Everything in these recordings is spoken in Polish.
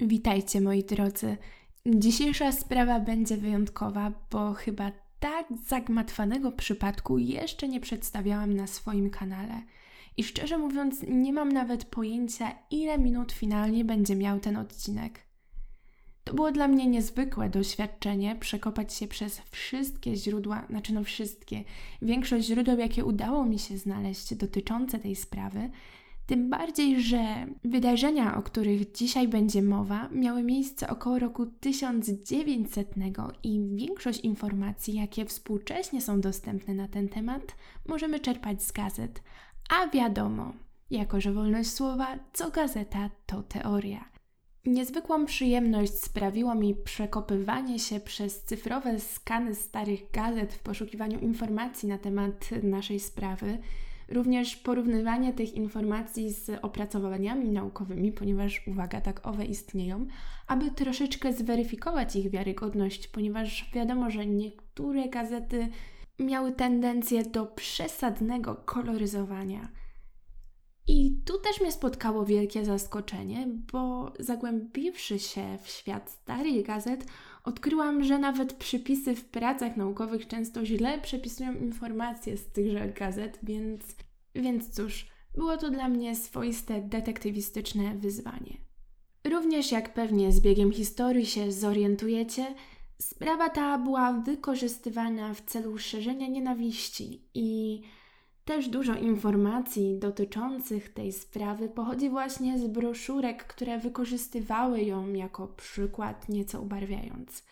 Witajcie moi drodzy. Dzisiejsza sprawa będzie wyjątkowa, bo chyba tak zagmatwanego przypadku jeszcze nie przedstawiałam na swoim kanale. I szczerze mówiąc, nie mam nawet pojęcia, ile minut finalnie będzie miał ten odcinek. To było dla mnie niezwykłe doświadczenie przekopać się przez wszystkie źródła, znaczy no wszystkie, większość źródeł, jakie udało mi się znaleźć dotyczące tej sprawy, tym bardziej, że wydarzenia, o których dzisiaj będzie mowa, miały miejsce około roku 1900 i większość informacji, jakie współcześnie są dostępne na ten temat, możemy czerpać z gazet. A wiadomo, jako że wolność słowa, co gazeta, to teoria. Niezwykłą przyjemność sprawiło mi przekopywanie się przez cyfrowe skany starych gazet w poszukiwaniu informacji na temat naszej sprawy Również porównywanie tych informacji z opracowaniami naukowymi, ponieważ, uwaga, tak owe istnieją, aby troszeczkę zweryfikować ich wiarygodność, ponieważ wiadomo, że niektóre gazety miały tendencję do przesadnego koloryzowania. I tu też mnie spotkało wielkie zaskoczenie, bo zagłębiwszy się w świat starych gazet, odkryłam, że nawet przypisy w pracach naukowych często źle przepisują informacje z tychże gazet, więc, więc cóż, było to dla mnie swoiste detektywistyczne wyzwanie. Również jak pewnie z biegiem historii się zorientujecie, sprawa ta była wykorzystywana w celu szerzenia nienawiści i też dużo informacji dotyczących tej sprawy pochodzi właśnie z broszurek, które wykorzystywały ją jako przykład, nieco ubarwiając.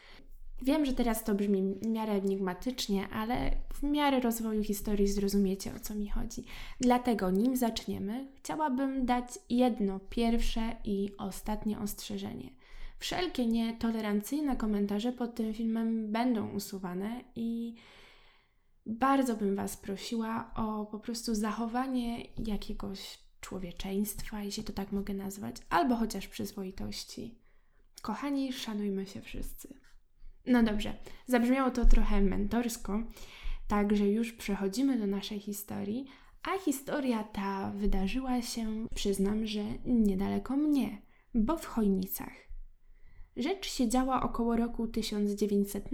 Wiem, że teraz to brzmi w miarę enigmatycznie, ale w miarę rozwoju historii zrozumiecie o co mi chodzi. Dlatego, nim zaczniemy, chciałabym dać jedno pierwsze i ostatnie ostrzeżenie. Wszelkie nietolerancyjne komentarze pod tym filmem będą usuwane i bardzo bym Was prosiła o po prostu zachowanie jakiegoś człowieczeństwa, jeśli to tak mogę nazwać, albo chociaż przyzwoitości. Kochani, szanujmy się wszyscy. No dobrze, zabrzmiało to trochę mentorsko, także już przechodzimy do naszej historii, a historia ta wydarzyła się, przyznam, że niedaleko mnie, bo w Chojnicach. Rzecz się działa około roku 1900,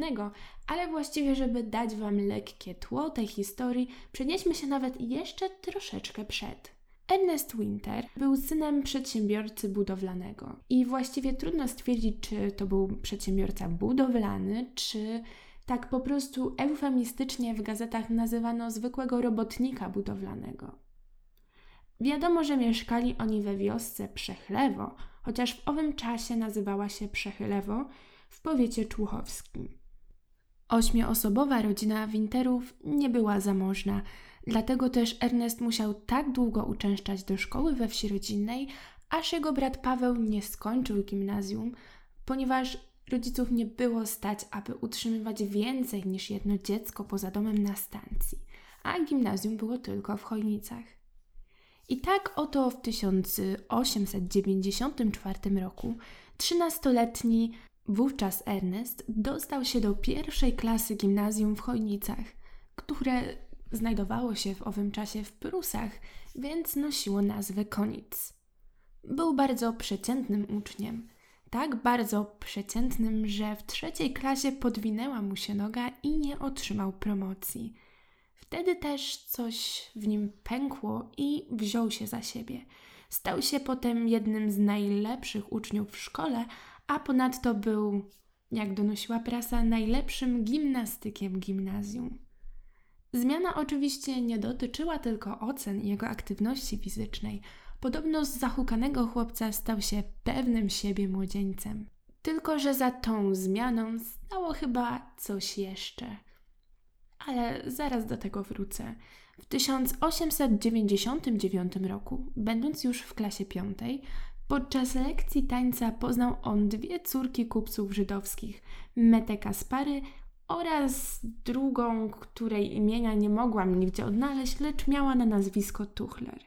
ale właściwie, żeby dać Wam lekkie tło tej historii, przenieśmy się nawet jeszcze troszeczkę przed. Ernest Winter był synem przedsiębiorcy budowlanego i właściwie trudno stwierdzić, czy to był przedsiębiorca budowlany, czy tak po prostu eufemistycznie w gazetach nazywano zwykłego robotnika budowlanego. Wiadomo, że mieszkali oni we wiosce Przechlewo, chociaż w owym czasie nazywała się Przechylewo w powiecie człuchowskim. Ośmioosobowa rodzina Winterów nie była zamożna, dlatego też Ernest musiał tak długo uczęszczać do szkoły we wsi rodzinnej, aż jego brat Paweł nie skończył gimnazjum, ponieważ rodziców nie było stać, aby utrzymywać więcej niż jedno dziecko poza domem na stacji, a gimnazjum było tylko w Chojnicach. I tak oto w 1894 roku trzynastoletni wówczas Ernest dostał się do pierwszej klasy gimnazjum w Chojnicach, które znajdowało się w owym czasie w Prusach, więc nosiło nazwę Konic. Był bardzo przeciętnym uczniem. Tak bardzo przeciętnym, że w trzeciej klasie podwinęła mu się noga i nie otrzymał promocji – Wtedy też coś w nim pękło i wziął się za siebie. Stał się potem jednym z najlepszych uczniów w szkole, a ponadto był, jak donosiła prasa, najlepszym gimnastykiem gimnazjum. Zmiana oczywiście nie dotyczyła tylko ocen i jego aktywności fizycznej. Podobno z zahukanego chłopca stał się pewnym siebie młodzieńcem. Tylko, że za tą zmianą stało chyba coś jeszcze ale zaraz do tego wrócę. W 1899 roku, będąc już w klasie piątej, podczas lekcji tańca poznał on dwie córki kupców żydowskich, Metę Kaspary oraz drugą, której imienia nie mogłam nigdzie odnaleźć, lecz miała na nazwisko Tuchler.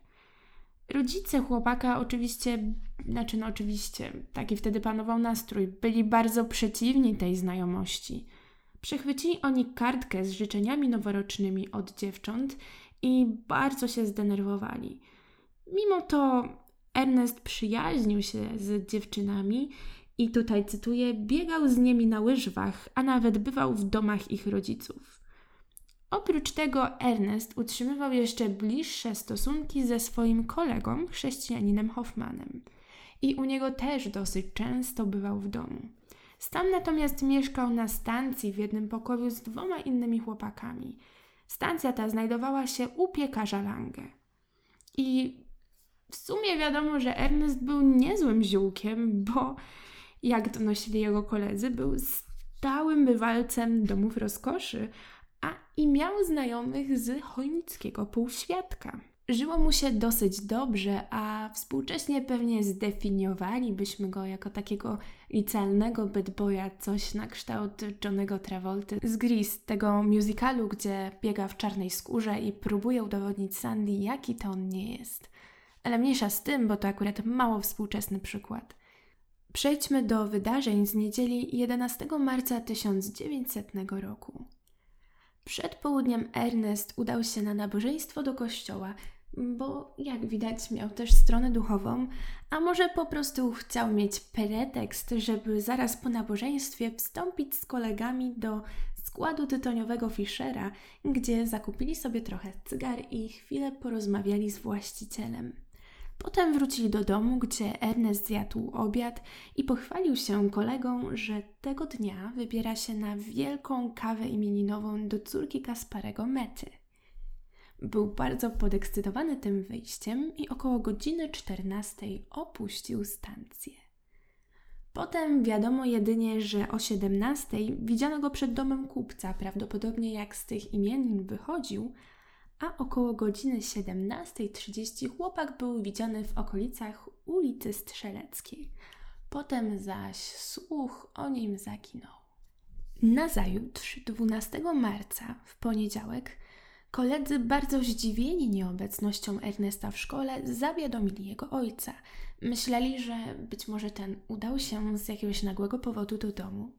Rodzice chłopaka oczywiście, znaczy no oczywiście, taki wtedy panował nastrój, byli bardzo przeciwni tej znajomości – Przechwycili oni kartkę z życzeniami noworocznymi od dziewcząt i bardzo się zdenerwowali. Mimo to Ernest przyjaźnił się z dziewczynami i tutaj cytuję: biegał z nimi na łyżwach, a nawet bywał w domach ich rodziców. Oprócz tego Ernest utrzymywał jeszcze bliższe stosunki ze swoim kolegą, chrześcijaninem Hoffmanem. I u niego też dosyć często bywał w domu. Stan natomiast mieszkał na stacji w jednym pokoju z dwoma innymi chłopakami. Stacja ta znajdowała się u piekarza Lange. I w sumie wiadomo, że Ernest był niezłym ziółkiem, bo jak donosili jego koledzy, był stałym bywalcem domów rozkoszy, a i miał znajomych z chojnickiego półświadka. Żyło mu się dosyć dobrze, a współcześnie pewnie zdefiniowalibyśmy go jako takiego licealnego bad boya, coś na kształt Johnego Travolty z Grease, tego musicalu, gdzie biega w czarnej skórze i próbuje udowodnić Sandy, jaki to on nie jest. Ale mniejsza z tym, bo to akurat mało współczesny przykład. Przejdźmy do wydarzeń z niedzieli 11 marca 1900 roku. Przed południem Ernest udał się na nabożeństwo do kościoła, bo jak widać miał też stronę duchową, a może po prostu chciał mieć pretekst, żeby zaraz po nabożeństwie wstąpić z kolegami do składu tytoniowego Fischera, gdzie zakupili sobie trochę cygar i chwilę porozmawiali z właścicielem. Potem wrócili do domu, gdzie Ernest zjadł obiad i pochwalił się kolegą, że tego dnia wybiera się na wielką kawę imieninową do córki Kasparego Mety. Był bardzo podekscytowany tym wyjściem i około godziny 14 opuścił stację. Potem wiadomo jedynie, że o 17 widziano go przed domem kupca, prawdopodobnie jak z tych imienin wychodził, a około godziny 17.30 chłopak był widziany w okolicach ulicy Strzeleckiej. Potem zaś słuch o nim zaginął. Nazajutrz, 12 marca, w poniedziałek, koledzy bardzo zdziwieni nieobecnością Ernesta w szkole zawiadomili jego ojca. Myśleli, że być może ten udał się z jakiegoś nagłego powodu do domu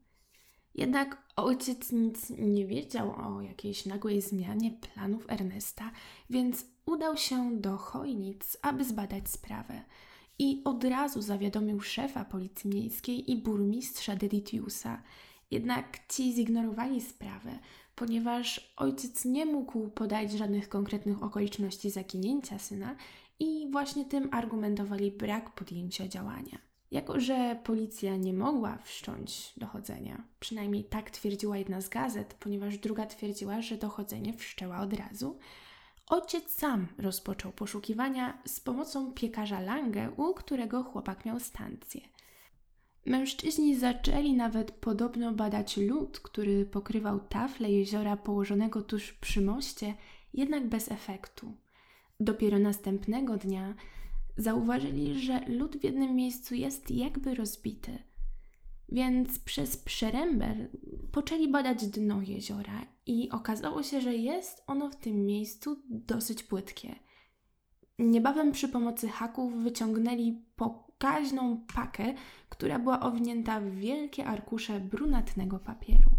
jednak ojciec nic nie wiedział o jakiejś nagłej zmianie planów Ernesta, więc udał się do Chojnic, aby zbadać sprawę. I od razu zawiadomił szefa policji miejskiej i burmistrza Deditiusa. Jednak ci zignorowali sprawę, ponieważ ojciec nie mógł podać żadnych konkretnych okoliczności zaginięcia syna i właśnie tym argumentowali brak podjęcia działania. Jako, że policja nie mogła wszcząć dochodzenia, przynajmniej tak twierdziła jedna z gazet, ponieważ druga twierdziła, że dochodzenie wszczęła od razu, ojciec sam rozpoczął poszukiwania z pomocą piekarza Lange, u którego chłopak miał stację. Mężczyźni zaczęli nawet podobno badać lód, który pokrywał tafle jeziora położonego tuż przy moście, jednak bez efektu. Dopiero następnego dnia zauważyli, że lód w jednym miejscu jest jakby rozbity. Więc przez przerębel poczęli badać dno jeziora i okazało się, że jest ono w tym miejscu dosyć płytkie. Niebawem przy pomocy haków wyciągnęli pokaźną pakę, która była owinięta w wielkie arkusze brunatnego papieru,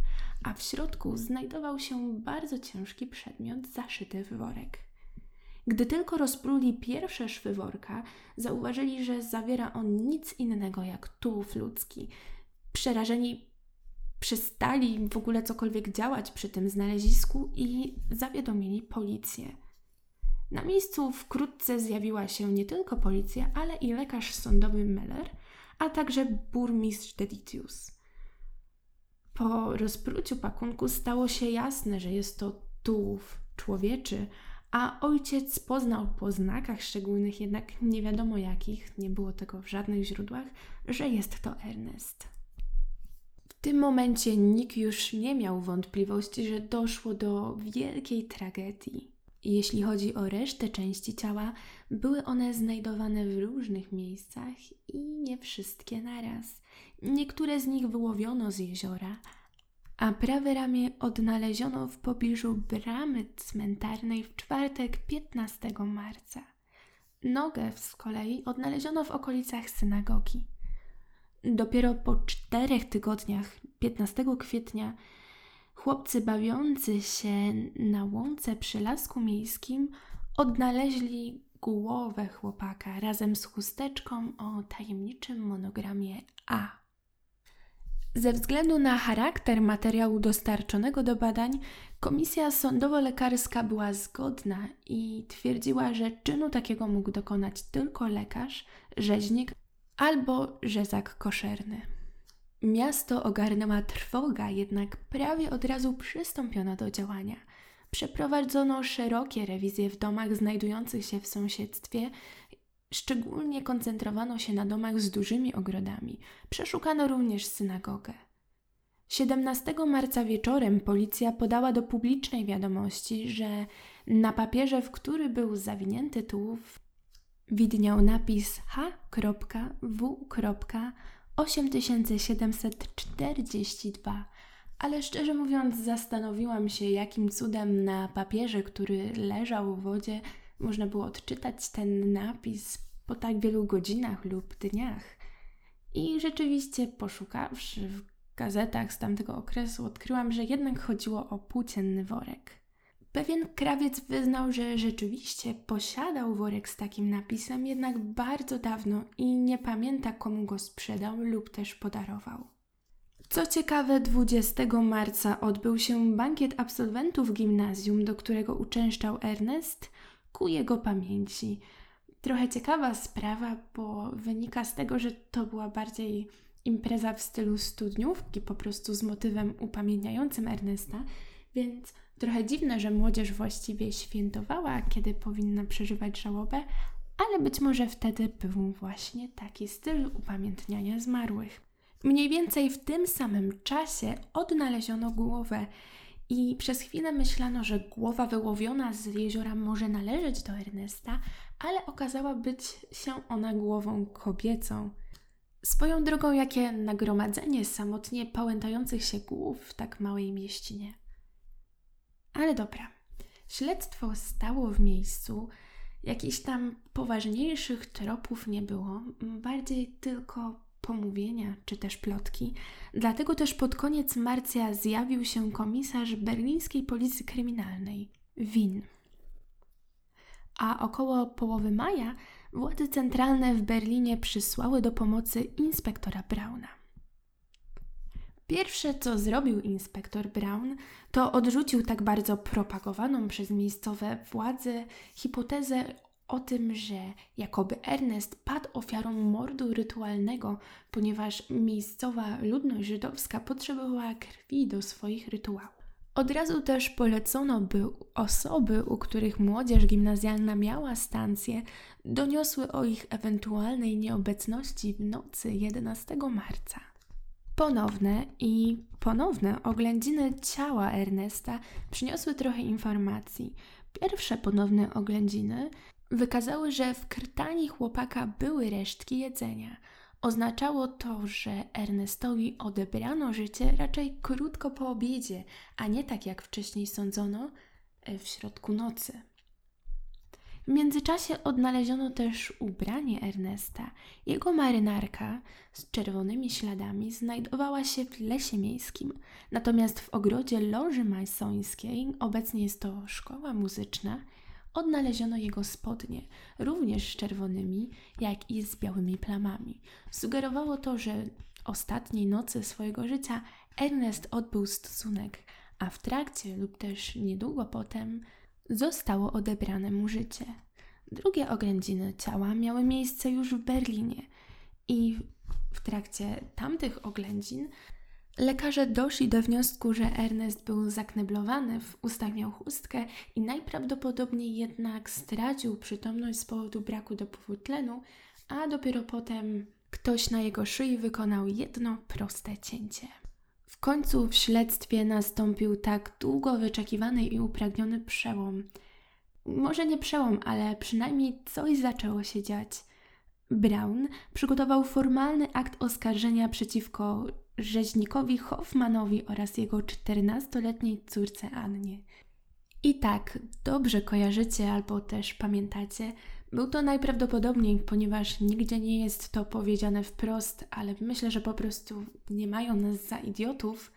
a w środku znajdował się bardzo ciężki przedmiot zaszyty w worek. Gdy tylko rozpruli pierwsze szwy worka, zauważyli, że zawiera on nic innego jak tułów ludzki. Przerażeni przestali w ogóle cokolwiek działać przy tym znalezisku i zawiadomili policję. Na miejscu wkrótce zjawiła się nie tylko policja, ale i lekarz sądowy Meller, a także burmistrz Deditius. Po rozpruciu pakunku stało się jasne, że jest to tułów człowieczy, a ojciec poznał po znakach szczególnych, jednak nie wiadomo jakich, nie było tego w żadnych źródłach, że jest to Ernest. W tym momencie nikt już nie miał wątpliwości, że doszło do wielkiej tragedii. Jeśli chodzi o resztę części ciała, były one znajdowane w różnych miejscach i nie wszystkie naraz. Niektóre z nich wyłowiono z jeziora, a prawe ramię odnaleziono w pobliżu bramy cmentarnej w czwartek 15 marca. Nogę z kolei odnaleziono w okolicach synagogi. Dopiero po czterech tygodniach, 15 kwietnia, chłopcy bawiący się na łące przy lasku miejskim odnaleźli głowę chłopaka razem z chusteczką o tajemniczym monogramie A. Ze względu na charakter materiału dostarczonego do badań, komisja sądowo-lekarska była zgodna i twierdziła, że czynu takiego mógł dokonać tylko lekarz, rzeźnik albo rzezak koszerny. Miasto ogarnęła trwoga, jednak prawie od razu przystąpiono do działania. Przeprowadzono szerokie rewizje w domach znajdujących się w sąsiedztwie, szczególnie koncentrowano się na domach z dużymi ogrodami. Przeszukano również synagogę. 17 marca wieczorem policja podała do publicznej wiadomości, że na papierze, w który był zawinięty tułów, widniał napis H.W.8742 ale szczerze mówiąc, zastanowiłam się, jakim cudem na papierze, który leżał w wodzie, można było odczytać ten napis po tak wielu godzinach lub dniach. I rzeczywiście, poszukawszy w gazetach z tamtego okresu, odkryłam, że jednak chodziło o płócienny worek. Pewien krawiec wyznał, że rzeczywiście posiadał worek z takim napisem, jednak bardzo dawno i nie pamięta, komu go sprzedał lub też podarował. Co ciekawe, 20 marca odbył się bankiet absolwentów gimnazjum, do którego uczęszczał Ernest ku jego pamięci. Trochę ciekawa sprawa, bo wynika z tego, że to była bardziej impreza w stylu studniówki, po prostu z motywem upamiętniającym Ernesta, więc trochę dziwne, że młodzież właściwie świętowała, kiedy powinna przeżywać żałobę, ale być może wtedy był właśnie taki styl upamiętniania zmarłych. Mniej więcej w tym samym czasie odnaleziono głowę i przez chwilę myślano, że głowa wyłowiona z jeziora może należeć do Ernesta, ale okazała być się ona głową kobiecą. Swoją drogą, jakie nagromadzenie samotnie pałętających się głów w tak małej mieścinie. Ale dobra, śledztwo stało w miejscu, jakichś tam poważniejszych tropów nie było, bardziej tylko pomówienia czy też plotki. Dlatego też pod koniec marca zjawił się komisarz berlińskiej policji kryminalnej, Win. A około połowy maja władze centralne w Berlinie przysłały do pomocy inspektora Brauna. Pierwsze, co zrobił inspektor Braun, to odrzucił tak bardzo propagowaną przez miejscowe władze hipotezę o tym, że jakoby Ernest padł ofiarą mordu rytualnego, ponieważ miejscowa ludność żydowska potrzebowała krwi do swoich rytuałów. Od razu też polecono, by osoby, u których młodzież gimnazjalna miała stację, doniosły o ich ewentualnej nieobecności w nocy 11 marca. Ponowne i ponowne oględziny ciała Ernesta przyniosły trochę informacji. Pierwsze ponowne oględziny wykazały, że w krtani chłopaka były resztki jedzenia. Oznaczało to, że Ernestowi odebrano życie raczej krótko po obiedzie, a nie tak jak wcześniej sądzono, e, w środku nocy. W międzyczasie odnaleziono też ubranie Ernesta. Jego marynarka z czerwonymi śladami znajdowała się w lesie miejskim, natomiast w ogrodzie Loży Masońskiej, obecnie jest to szkoła muzyczna, odnaleziono jego spodnie, również z czerwonymi, jak i z białymi plamami. Sugerowało to, że ostatniej nocy swojego życia Ernest odbył stosunek, a w trakcie lub też niedługo potem zostało odebrane mu życie. Drugie oględziny ciała miały miejsce już w Berlinie i w trakcie tamtych oględzin Lekarze doszli do wniosku, że Ernest był zakneblowany, w ustach miał chustkę i najprawdopodobniej jednak stracił przytomność z powodu braku dopływu tlenu, a dopiero potem ktoś na jego szyi wykonał jedno proste cięcie. W końcu w śledztwie nastąpił tak długo wyczekiwany i upragniony przełom. Może nie przełom, ale przynajmniej coś zaczęło się dziać. Brown przygotował formalny akt oskarżenia przeciwko rzeźnikowi Hoffmanowi oraz jego 14-letniej córce Annie. I tak, dobrze kojarzycie albo też pamiętacie, był to najprawdopodobniej, ponieważ nigdzie nie jest to powiedziane wprost, ale myślę, że po prostu nie mają nas za idiotów.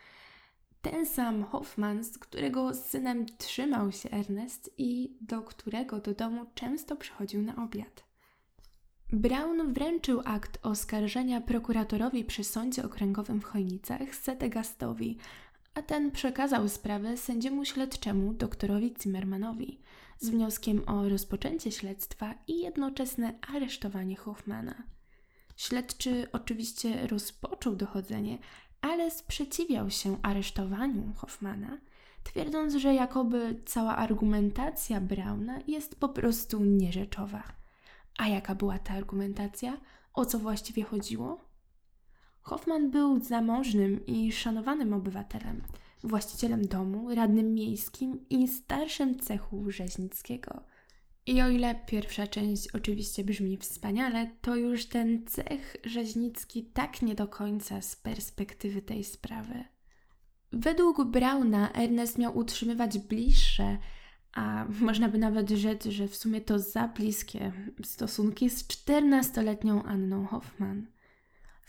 ten sam Hoffman, z którego synem trzymał się Ernest i do którego do domu często przychodził na obiad. Brown wręczył akt oskarżenia prokuratorowi przy sądzie okręgowym w Chojnicach Setegastowi, a ten przekazał sprawę sędziemu śledczemu doktorowi Zimmermanowi z wnioskiem o rozpoczęcie śledztwa i jednoczesne aresztowanie Hoffmana. Śledczy oczywiście rozpoczął dochodzenie, ale sprzeciwiał się aresztowaniu Hoffmana, twierdząc, że jakoby cała argumentacja Brauna jest po prostu nierzeczowa. A jaka była ta argumentacja? O co właściwie chodziło? Hoffman był zamożnym i szanowanym obywatelem, właścicielem domu, radnym miejskim i starszym cechu rzeźnickiego. I o ile pierwsza część oczywiście brzmi wspaniale, to już ten cech rzeźnicki tak nie do końca z perspektywy tej sprawy. Według Brauna Ernest miał utrzymywać bliższe, a można by nawet rzec, że w sumie to za bliskie stosunki z 14-letnią Anną Hoffman.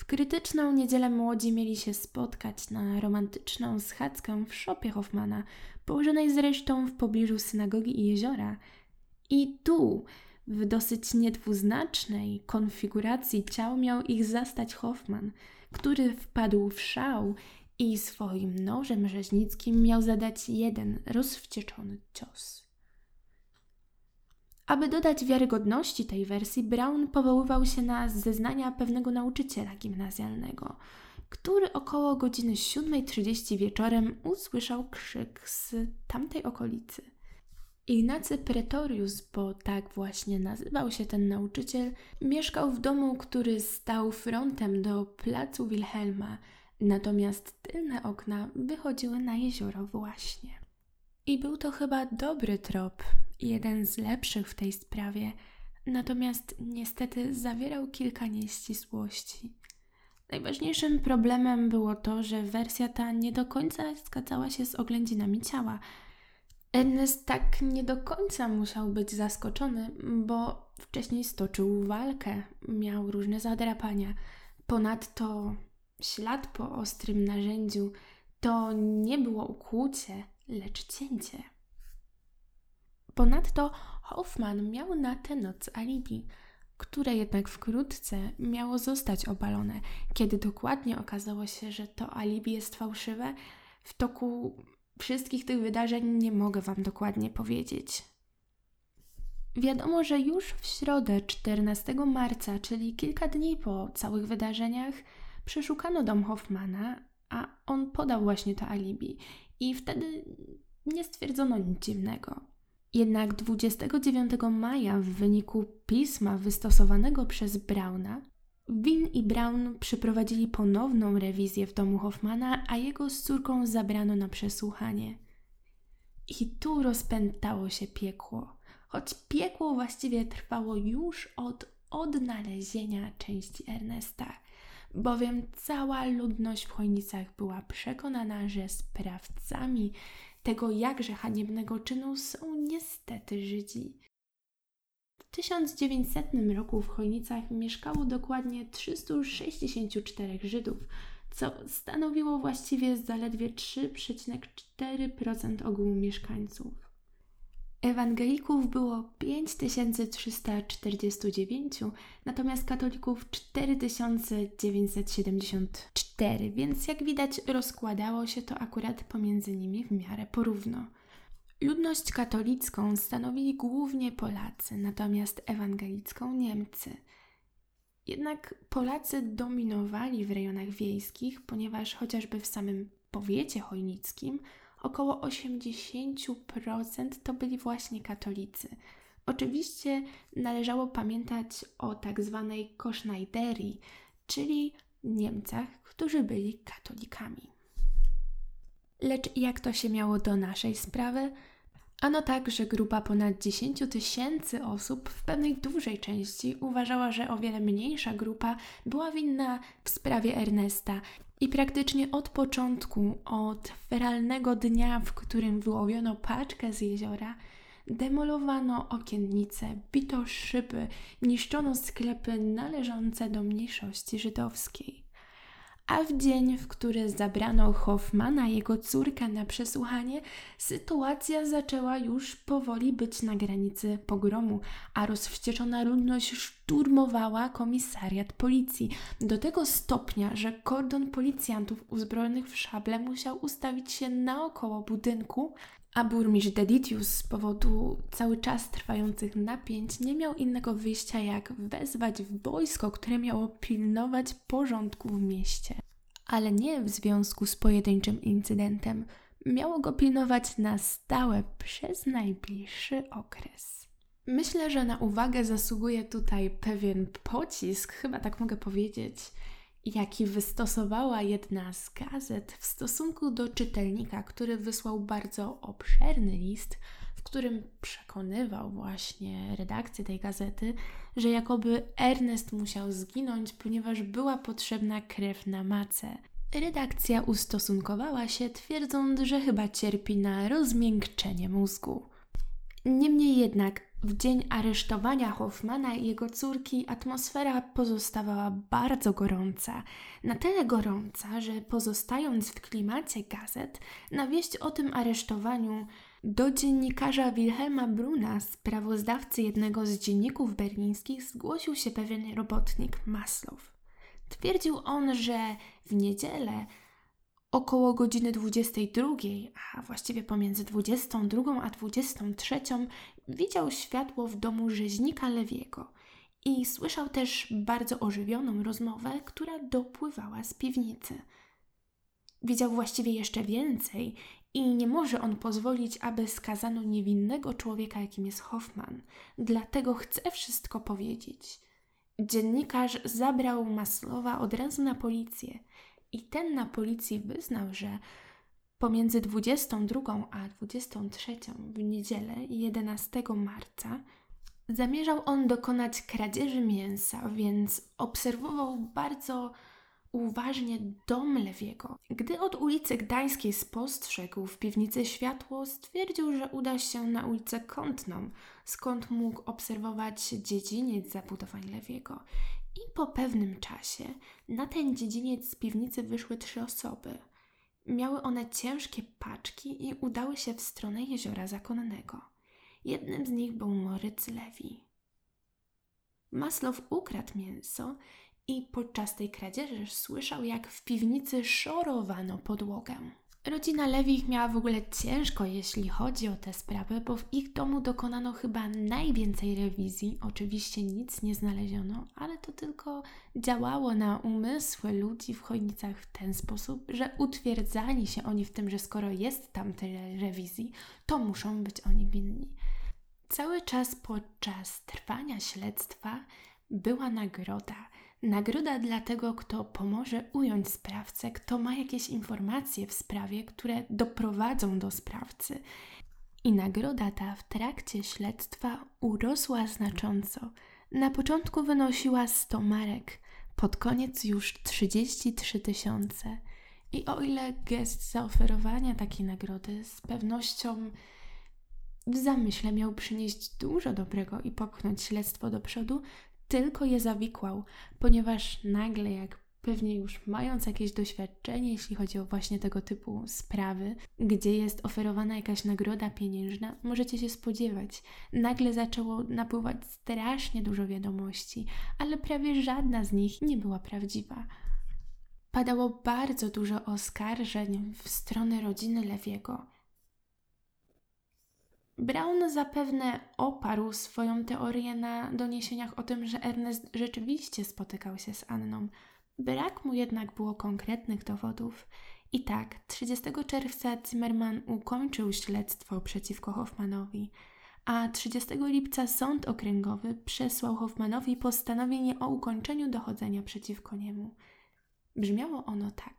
W krytyczną niedzielę młodzi mieli się spotkać na romantyczną schadzkę w szopie Hoffmana, położonej zresztą w pobliżu synagogi i jeziora. I tu, w dosyć niedwuznacznej konfiguracji ciał miał ich zastać Hoffman, który wpadł w szał i swoim nożem rzeźnickim miał zadać jeden rozwścieczony cios. Aby dodać wiarygodności tej wersji, Brown powoływał się na zeznania pewnego nauczyciela gimnazjalnego, który około godziny 7.30 wieczorem usłyszał krzyk z tamtej okolicy. Ignacy Pretorius, bo tak właśnie nazywał się ten nauczyciel, mieszkał w domu, który stał frontem do placu Wilhelma, natomiast tylne okna wychodziły na jezioro właśnie. I był to chyba dobry trop, jeden z lepszych w tej sprawie, natomiast niestety zawierał kilka nieścisłości. Najważniejszym problemem było to, że wersja ta nie do końca zgadzała się z oględzinami ciała. Ernest tak nie do końca musiał być zaskoczony, bo wcześniej stoczył walkę, miał różne zadrapania. Ponadto ślad po ostrym narzędziu to nie było ukłucie, lecz cięcie. Ponadto Hoffman miał na tę noc alibi, które jednak wkrótce miało zostać obalone. Kiedy dokładnie okazało się, że to alibi jest fałszywe, w toku wszystkich tych wydarzeń nie mogę Wam dokładnie powiedzieć. Wiadomo, że już w środę 14 marca, czyli kilka dni po całych wydarzeniach, przeszukano dom Hoffmana, a on podał właśnie to alibi i wtedy nie stwierdzono nic dziwnego. Jednak 29 maja w wyniku pisma wystosowanego przez Brauna, Win i Brown przeprowadzili ponowną rewizję w domu Hoffmana, a jego z córką zabrano na przesłuchanie. I tu rozpętało się piekło, choć piekło właściwie trwało już od odnalezienia części Ernesta, bowiem cała ludność w Chojnicach była przekonana, że sprawcami tego jakże haniebnego czynu są niestety Żydzi. W 1900 roku w Chojnicach mieszkało dokładnie 364 Żydów, co stanowiło właściwie zaledwie 3,4% ogółu mieszkańców. Ewangelików było 5349, natomiast katolików 4974, więc jak widać rozkładało się to akurat pomiędzy nimi w miarę porówno. Ludność katolicką stanowili głównie Polacy, natomiast ewangelicką Niemcy. Jednak Polacy dominowali w rejonach wiejskich, ponieważ chociażby w samym powiecie chojnickim około 80% to byli właśnie katolicy. Oczywiście należało pamiętać o tak zwanej Kosznajderii, czyli Niemcach, którzy byli katolikami. Lecz jak to się miało do naszej sprawy? Ano tak, że grupa ponad 10 tysięcy osób w pewnej dużej części uważała, że o wiele mniejsza grupa była winna w sprawie Ernesta i praktycznie od początku, od feralnego dnia, w którym wyłowiono paczkę z jeziora, demolowano okiennice, bito szyby, niszczono sklepy należące do mniejszości żydowskiej. A w dzień, w który zabrano Hoffmana jego córkę na przesłuchanie, sytuacja zaczęła już powoli być na granicy pogromu, a rozwścieczona ludność szturmowała komisariat policji. Do tego stopnia, że kordon policjantów uzbrojonych w szable musiał ustawić się naokoło budynku, a burmistrz Deditius z powodu cały czas trwających napięć nie miał innego wyjścia jak wezwać wojsko, które miało pilnować porządku w mieście. Ale nie w związku z pojedynczym incydentem. Miało go pilnować na stałe przez najbliższy okres. Myślę, że na uwagę zasługuje tutaj pewien pocisk, chyba tak mogę powiedzieć, jaki wystosowała jedna z gazet w stosunku do czytelnika, który wysłał bardzo obszerny list, w którym przekonywał właśnie redakcję tej gazety, że jakoby Ernest musiał zginąć, ponieważ była potrzebna krew na macę. Redakcja ustosunkowała się, twierdząc, że chyba cierpi na rozmiękczenie mózgu. Niemniej jednak w dzień aresztowania Hoffmana i jego córki atmosfera pozostawała bardzo gorąca. Na tyle gorąca, że pozostając w klimacie gazet, na wieść o tym aresztowaniu do dziennikarza Wilhelma Bruna, sprawozdawcy jednego z dzienników berlińskich, zgłosił się pewien robotnik Maslow. Twierdził on, że w niedzielę około godziny 22, a właściwie pomiędzy 22 a 23, widział światło w domu rzeźnika Lewiego i słyszał też bardzo ożywioną rozmowę, która dopływała z piwnicy. Widział właściwie jeszcze więcej i nie może on pozwolić, aby skazano niewinnego człowieka, jakim jest Hoffman. Dlatego chce wszystko powiedzieć. Dziennikarz zabrał Maslowa od razu na policję i ten na policji wyznał, że pomiędzy 22 a 23 w niedzielę 11 marca zamierzał on dokonać kradzieży mięsa, więc obserwował bardzo uważnie dom Lewiego. Gdy od ulicy Gdańskiej spostrzegł w piwnicy światło, stwierdził, że uda się na ulicę Kątną, skąd mógł obserwować dziedziniec zabudowań Lewiego. I po pewnym czasie na ten dziedziniec z piwnicy wyszły trzy osoby. Miały one ciężkie paczki i udały się w stronę jeziora zakonnego. Jednym z nich był Moryc Lewi. Maslow ukradł mięso i podczas tej kradzieży słyszał, jak w piwnicy szorowano podłogę. Rodzina Lewich miała w ogóle ciężko, jeśli chodzi o te sprawy, bo w ich domu dokonano chyba najwięcej rewizji. Oczywiście nic nie znaleziono, ale to tylko działało na umysły ludzi w Chojnicach w ten sposób, że utwierdzali się oni w tym, że skoro jest tam tyle rewizji, to muszą być oni winni. Cały czas podczas trwania śledztwa była nagroda Nagroda dla tego, kto pomoże ująć sprawcę, kto ma jakieś informacje w sprawie, które doprowadzą do sprawcy. I nagroda ta w trakcie śledztwa urosła znacząco. Na początku wynosiła 100 marek, pod koniec już 33 tysiące. I o ile gest zaoferowania takiej nagrody z pewnością w zamyśle miał przynieść dużo dobrego i popchnąć śledztwo do przodu, tylko je zawikłał, ponieważ nagle, jak pewnie już mając jakieś doświadczenie, jeśli chodzi o właśnie tego typu sprawy, gdzie jest oferowana jakaś nagroda pieniężna, możecie się spodziewać. Nagle zaczęło napływać strasznie dużo wiadomości, ale prawie żadna z nich nie była prawdziwa. Padało bardzo dużo oskarżeń w stronę rodziny Lewiego. Brown zapewne oparł swoją teorię na doniesieniach o tym, że Ernest rzeczywiście spotykał się z Anną. Brak mu jednak było konkretnych dowodów. I tak, 30 czerwca Zimmerman ukończył śledztwo przeciwko Hoffmanowi, a 30 lipca sąd okręgowy przesłał Hoffmanowi postanowienie o ukończeniu dochodzenia przeciwko niemu. Brzmiało ono tak.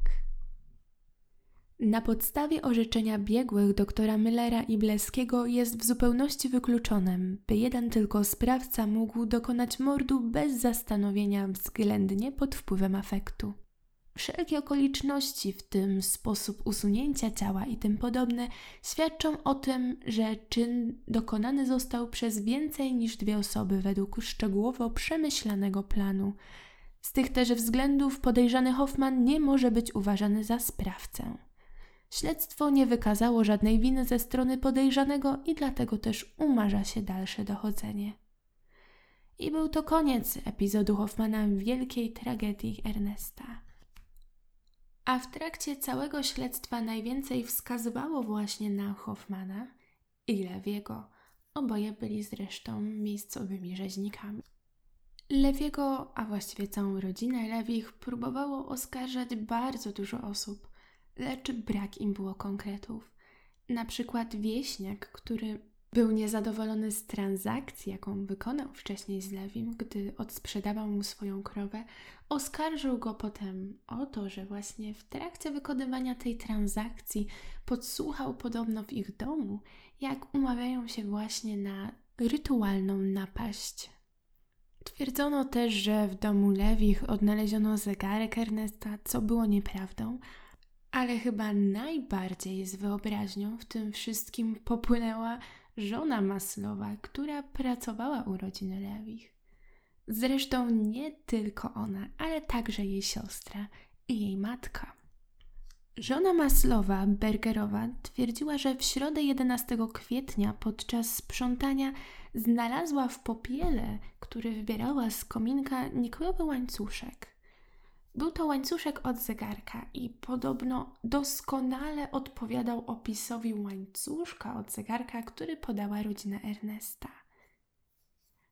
Na podstawie orzeczenia biegłych doktora Müllera i Bleskiego jest w zupełności wykluczone, by jeden tylko sprawca mógł dokonać mordu bez zastanowienia względnie pod wpływem afektu. Wszelkie okoliczności, w tym sposób usunięcia ciała i tym podobne, świadczą o tym, że czyn dokonany został przez więcej niż dwie osoby według szczegółowo przemyślanego planu. Z tych też względów podejrzany Hoffman nie może być uważany za sprawcę. Śledztwo nie wykazało żadnej winy ze strony podejrzanego i dlatego też umarza się dalsze dochodzenie. I był to koniec epizodu Hoffmana wielkiej tragedii Ernesta. A w trakcie całego śledztwa najwięcej wskazywało właśnie na Hoffmana i Lewiego. Oboje byli zresztą miejscowymi rzeźnikami. Lewiego, a właściwie całą rodzinę Lewich, próbowało oskarżać bardzo dużo osób, lecz brak im było konkretów. Na przykład wieśniak, który był niezadowolony z transakcji, jaką wykonał wcześniej z Lewim, gdy odsprzedawał mu swoją krowę, oskarżył go potem o to, że właśnie w trakcie wykonywania tej transakcji podsłuchał podobno w ich domu, jak umawiają się właśnie na rytualną napaść. Twierdzono też, że w domu Lewich odnaleziono zegarek Ernesta, co było nieprawdą, ale chyba najbardziej z wyobraźnią w tym wszystkim popłynęła żona Maslowa, która pracowała u rodziny Lewich. Zresztą nie tylko ona, ale także jej siostra i jej matka. Żona Maslowa, Bergerowa, twierdziła, że w środę 11 kwietnia podczas sprzątania znalazła w popiele, który wybierała z kominka, niklowy łańcuszek. Był to łańcuszek od zegarka i podobno doskonale odpowiadał opisowi łańcuszka od zegarka, który podała rodzina Ernesta.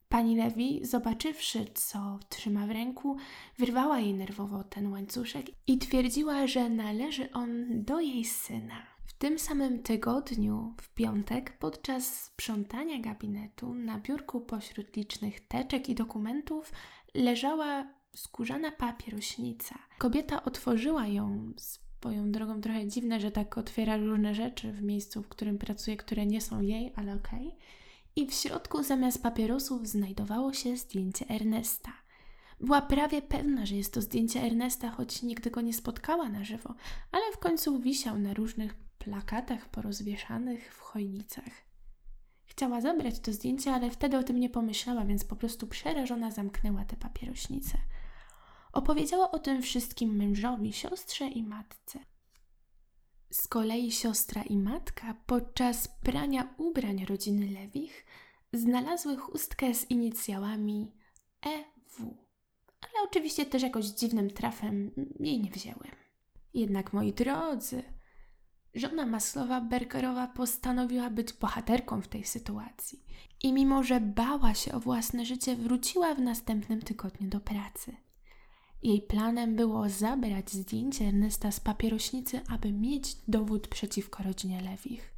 Pani Lewi, zobaczywszy, co trzyma w ręku, wyrwała jej nerwowo ten łańcuszek i twierdziła, że należy on do jej syna. W tym samym tygodniu, w piątek, podczas sprzątania gabinetu, na biurku pośród licznych teczek i dokumentów leżała skórzana papierośnica. Kobieta otworzyła ją swoją drogą trochę dziwne, że tak otwiera różne rzeczy w miejscu, w którym pracuje, które nie są jej, ale okej. Okay. I w środku zamiast papierosów znajdowało się zdjęcie Ernesta. Była prawie pewna, że jest to zdjęcie Ernesta, choć nigdy go nie spotkała na żywo, ale w końcu wisiał na różnych plakatach porozwieszanych w chojnicach. Chciała zabrać to zdjęcie, ale wtedy o tym nie pomyślała, więc po prostu przerażona zamknęła tę papierośnicę. Opowiedziała o tym wszystkim mężowi, siostrze i matce. Z kolei siostra i matka podczas prania ubrań rodziny Lewich znalazły chustkę z inicjałami EW, ale oczywiście też jakoś dziwnym trafem jej nie wzięły. Jednak moi drodzy, żona Maslowa Bergerowa postanowiła być bohaterką w tej sytuacji i mimo, że bała się o własne życie, wróciła w następnym tygodniu do pracy. Jej planem było zabrać zdjęcie Ernesta z papierośnicy, aby mieć dowód przeciwko rodzinie Lewich.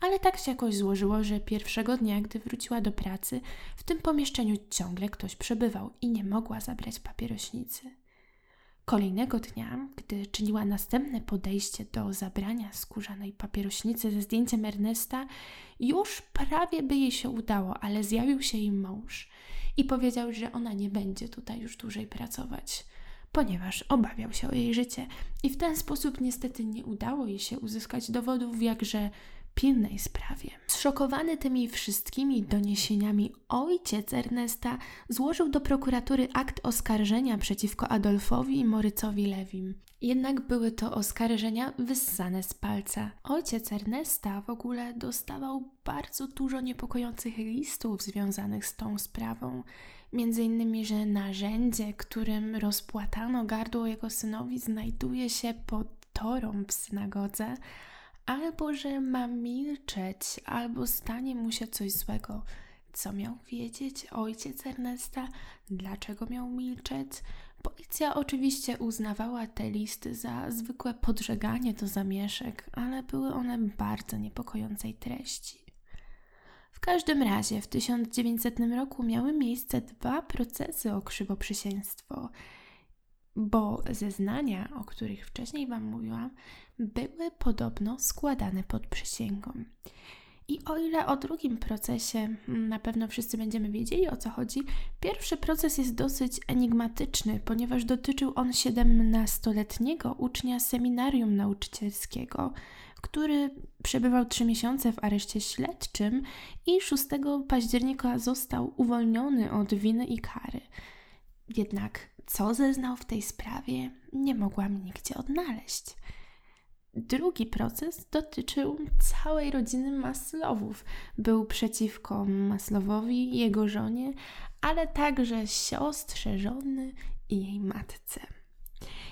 Ale tak się jakoś złożyło, że pierwszego dnia, gdy wróciła do pracy, w tym pomieszczeniu ciągle ktoś przebywał i nie mogła zabrać papierośnicy. Kolejnego dnia, gdy czyniła następne podejście do zabrania skórzanej papierośnicy ze zdjęciem Ernesta, już prawie by jej się udało, ale zjawił się jej mąż i powiedział, że ona nie będzie tutaj już dłużej pracować ponieważ obawiał się o jej życie i w ten sposób niestety nie udało jej się uzyskać dowodów w jakże pilnej sprawie. Zszokowany tymi wszystkimi doniesieniami, ojciec Ernesta złożył do prokuratury akt oskarżenia przeciwko Adolfowi i Morycowi Lewim. Jednak były to oskarżenia wyssane z palca. Ojciec Ernesta w ogóle dostawał bardzo dużo niepokojących listów związanych z tą sprawą. Między innymi, że narzędzie, którym rozpłatano gardło jego synowi, znajduje się pod torą w synagodze, albo że ma milczeć, albo stanie mu się coś złego. Co miał wiedzieć ojciec Ernesta? Dlaczego miał milczeć? Policja oczywiście uznawała te listy za zwykłe podżeganie do zamieszek, ale były one bardzo niepokojącej treści. W każdym razie w 1900 roku miały miejsce dwa procesy o krzywoprzysięstwo, bo zeznania, o których wcześniej Wam mówiłam, były podobno składane pod przysięgą. I o ile o drugim procesie na pewno wszyscy będziemy wiedzieli o co chodzi, pierwszy proces jest dosyć enigmatyczny, ponieważ dotyczył on 17-letniego ucznia seminarium nauczycielskiego, który przebywał trzy miesiące w areszcie śledczym i 6 października został uwolniony od winy i kary. Jednak co zeznał w tej sprawie, nie mogłam nigdzie odnaleźć. Drugi proces dotyczył całej rodziny Maslowów. Był przeciwko Maslowowi, jego żonie, ale także siostrze żony i jej matce.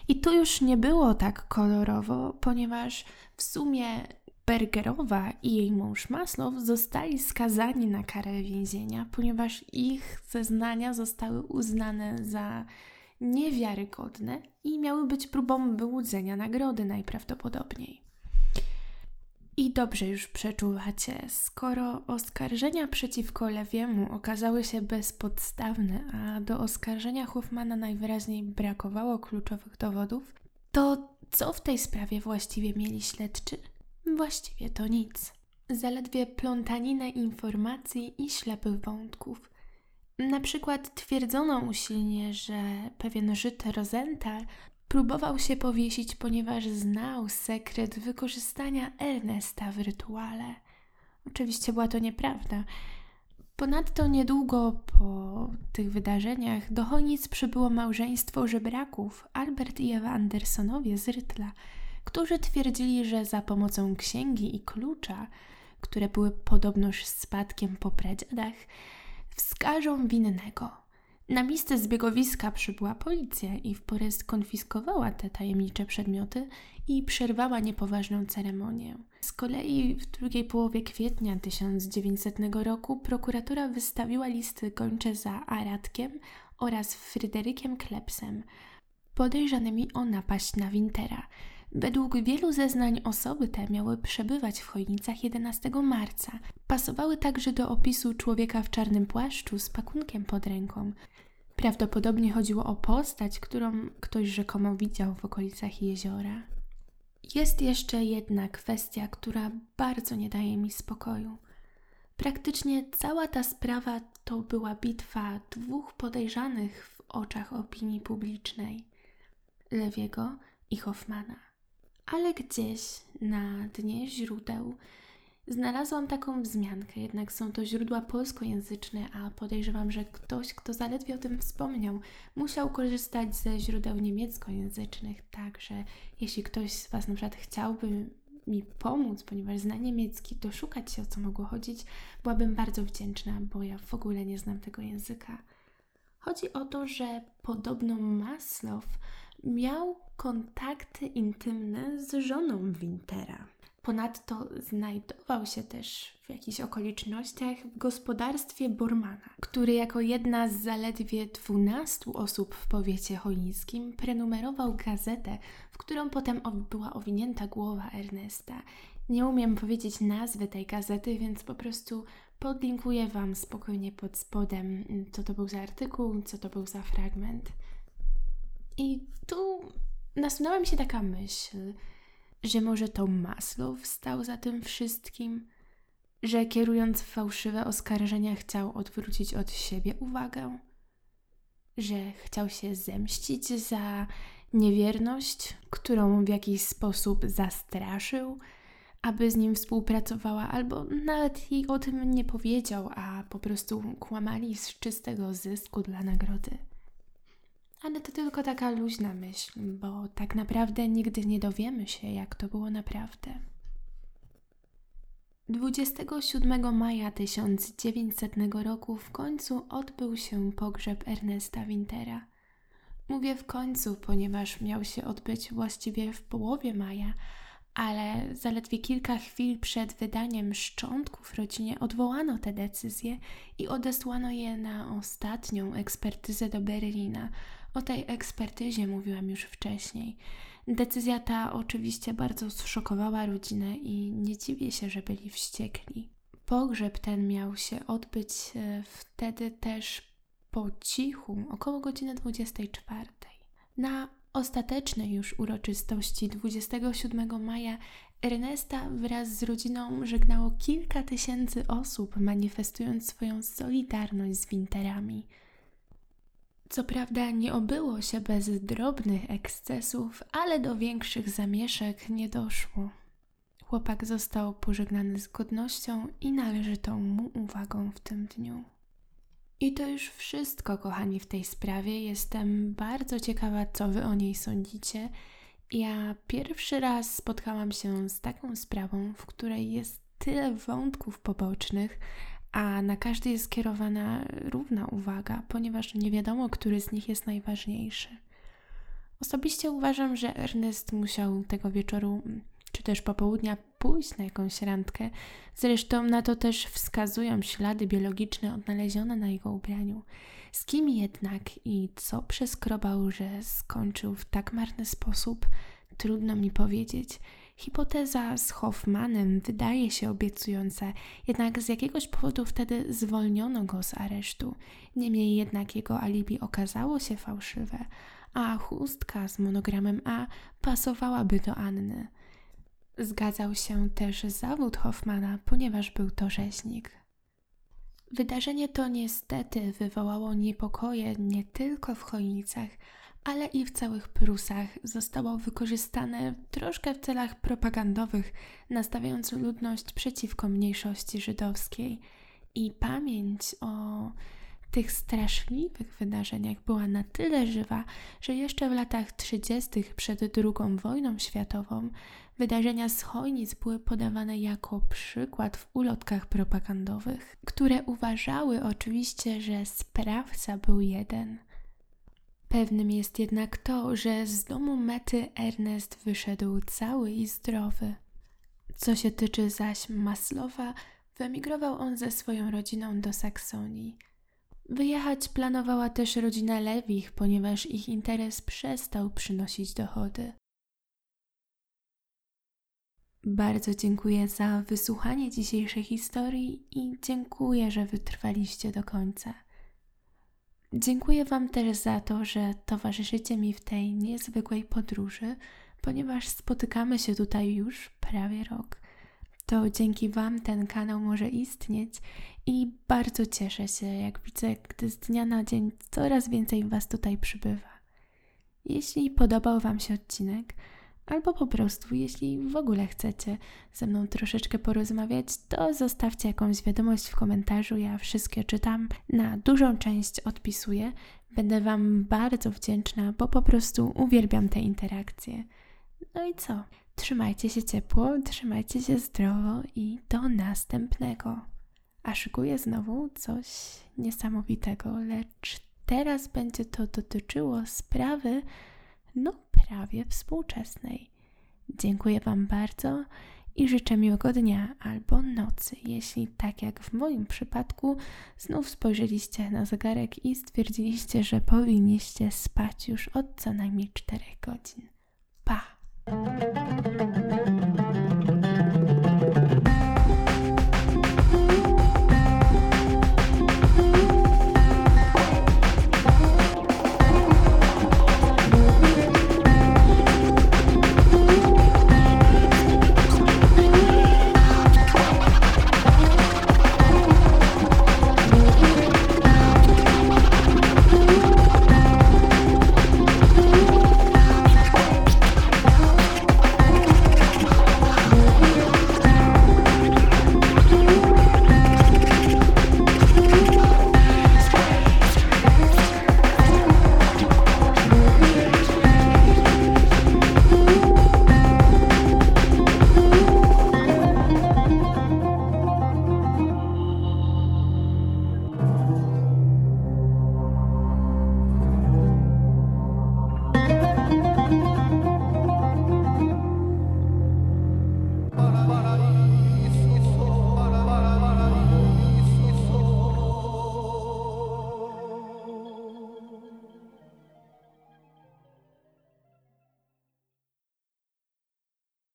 I tu już nie było tak kolorowo, ponieważ w sumie Bergerowa i jej mąż Maslow zostali skazani na karę więzienia, ponieważ ich zeznania zostały uznane za niewiarygodne i miały być próbą wyłudzenia nagrody najprawdopodobniej. I dobrze już przeczuwacie, skoro oskarżenia przeciwko Lewiemu okazały się bezpodstawne, a do oskarżenia Hoffmana najwyraźniej brakowało kluczowych dowodów, to co w tej sprawie właściwie mieli śledczy? Właściwie to nic. Zaledwie plątaninę informacji i ślepych wątków. Na przykład twierdzono usilnie, że pewien Żyd Rosenthal próbował się powiesić, ponieważ znał sekret wykorzystania Ernesta w rytuale. Oczywiście była to nieprawda. Ponadto niedługo po tych wydarzeniach do Chojnic przybyło małżeństwo żebraków Albert i Ewa Andersonowie z Rytla, którzy twierdzili, że za pomocą księgi i klucza, które były podobnoż spadkiem po pradziadach, wskażą winnego. Na miejsce zbiegowiska przybyła policja i w porę skonfiskowała te tajemnicze przedmioty i przerwała niepoważną ceremonię. Z kolei w drugiej połowie kwietnia 1900 roku prokuratura wystawiła listy gończe za Aradkiem oraz Fryderykiem Klepsem, podejrzanymi o napaść na Wintera – Według wielu zeznań osoby te miały przebywać w Chojnicach 11 marca. Pasowały także do opisu człowieka w czarnym płaszczu z pakunkiem pod ręką. Prawdopodobnie chodziło o postać, którą ktoś rzekomo widział w okolicach jeziora. Jest jeszcze jedna kwestia, która bardzo nie daje mi spokoju. Praktycznie cała ta sprawa to była bitwa dwóch podejrzanych w oczach opinii publicznej Lewiego i Hoffmana ale gdzieś na dnie źródeł znalazłam taką wzmiankę, jednak są to źródła polskojęzyczne, a podejrzewam, że ktoś, kto zaledwie o tym wspomniał, musiał korzystać ze źródeł niemieckojęzycznych. Także jeśli ktoś z Was na przykład chciałby mi pomóc, ponieważ zna niemiecki, doszukać się o co mogło chodzić, byłabym bardzo wdzięczna, bo ja w ogóle nie znam tego języka. Chodzi o to, że podobno Maslow miał kontakty intymne z żoną Wintera. Ponadto znajdował się też w jakichś okolicznościach w gospodarstwie Bormana, który jako jedna z zaledwie 12 osób w powiecie chojnickim prenumerował gazetę, w którą potem była owinięta głowa Ernesta. Nie umiem powiedzieć nazwy tej gazety, więc po prostu podlinkuję Wam spokojnie pod spodem, co to był za artykuł, co to był za fragment. I tu nasunęła mi się taka myśl, że może to Maslow stał za tym wszystkim, że kierując fałszywe oskarżenia chciał odwrócić od siebie uwagę, że chciał się zemścić za niewierność, którą w jakiś sposób zastraszył, aby z nim współpracowała, albo nawet jej o tym nie powiedział, a po prostu kłamali z czystego zysku dla nagrody. Ale to tylko taka luźna myśl, bo tak naprawdę nigdy nie dowiemy się, jak to było naprawdę. 27 maja 1900 roku w końcu odbył się pogrzeb Ernesta Wintera. Mówię w końcu, ponieważ miał się odbyć właściwie w połowie maja, ale zaledwie kilka chwil przed wydaniem szczątków rodzinie odwołano te decyzje i odesłano je na ostatnią ekspertyzę do Berlina, o tej ekspertyzie mówiłam już wcześniej. Decyzja ta oczywiście bardzo zszokowała rodzinę i nie dziwię się, że byli wściekli. Pogrzeb ten miał się odbyć e, wtedy też po cichu, około godziny 24. Na ostatecznej już uroczystości 27 maja Ernesta wraz z rodziną żegnało kilka tysięcy osób, manifestując swoją solidarność z winterami. Co prawda nie obyło się bez drobnych ekscesów, ale do większych zamieszek nie doszło. Chłopak został pożegnany z godnością i należytą mu uwagą w tym dniu. I to już wszystko, kochani, w tej sprawie. Jestem bardzo ciekawa, co wy o niej sądzicie. Ja pierwszy raz spotkałam się z taką sprawą, w której jest tyle wątków pobocznych, a na każdy jest skierowana równa uwaga, ponieważ nie wiadomo, który z nich jest najważniejszy. Osobiście uważam, że Ernest musiał tego wieczoru czy też popołudnia pójść na jakąś randkę. Zresztą na to też wskazują ślady biologiczne odnalezione na jego ubraniu. Z kim jednak i co przeskrobał, że skończył w tak marny sposób, trudno mi powiedzieć. Hipoteza z Hoffmanem wydaje się obiecująca, jednak z jakiegoś powodu wtedy zwolniono go z aresztu. Niemniej jednak jego alibi okazało się fałszywe, a chustka z monogramem A pasowałaby do Anny. Zgadzał się też zawód Hoffmana, ponieważ był to rzeźnik. Wydarzenie to niestety wywołało niepokoje nie tylko w Chojnicach, ale i w całych Prusach. Zostało wykorzystane troszkę w celach propagandowych, nastawiając ludność przeciwko mniejszości żydowskiej. I pamięć o tych straszliwych wydarzeniach była na tyle żywa, że jeszcze w latach 30. przed II wojną światową wydarzenia z Chojnic były podawane jako przykład w ulotkach propagandowych, które uważały oczywiście, że sprawca był jeden. Pewnym jest jednak to, że z domu Mety Ernest wyszedł cały i zdrowy. Co się tyczy zaś Maslowa, wyemigrował on ze swoją rodziną do Saksonii. Wyjechać planowała też rodzina Lewich, ponieważ ich interes przestał przynosić dochody. Bardzo dziękuję za wysłuchanie dzisiejszej historii i dziękuję, że wytrwaliście do końca. Dziękuję Wam też za to, że towarzyszycie mi w tej niezwykłej podróży, ponieważ spotykamy się tutaj już prawie rok. To dzięki Wam ten kanał może istnieć i bardzo cieszę się, jak widzę, gdy z dnia na dzień coraz więcej Was tutaj przybywa. Jeśli podobał Wam się odcinek, albo po prostu, jeśli w ogóle chcecie ze mną troszeczkę porozmawiać, to zostawcie jakąś wiadomość w komentarzu. Ja wszystkie czytam, na dużą część odpisuję. Będę Wam bardzo wdzięczna, bo po prostu uwielbiam te interakcje. No i co? Trzymajcie się ciepło, trzymajcie się zdrowo i do następnego. A szykuję znowu coś niesamowitego, lecz teraz będzie to dotyczyło sprawy, no prawie współczesnej. Dziękuję Wam bardzo i życzę miłego dnia albo nocy, jeśli tak jak w moim przypadku znów spojrzeliście na zegarek i stwierdziliście, że powinniście spać już od co najmniej 4 godzin. Pa!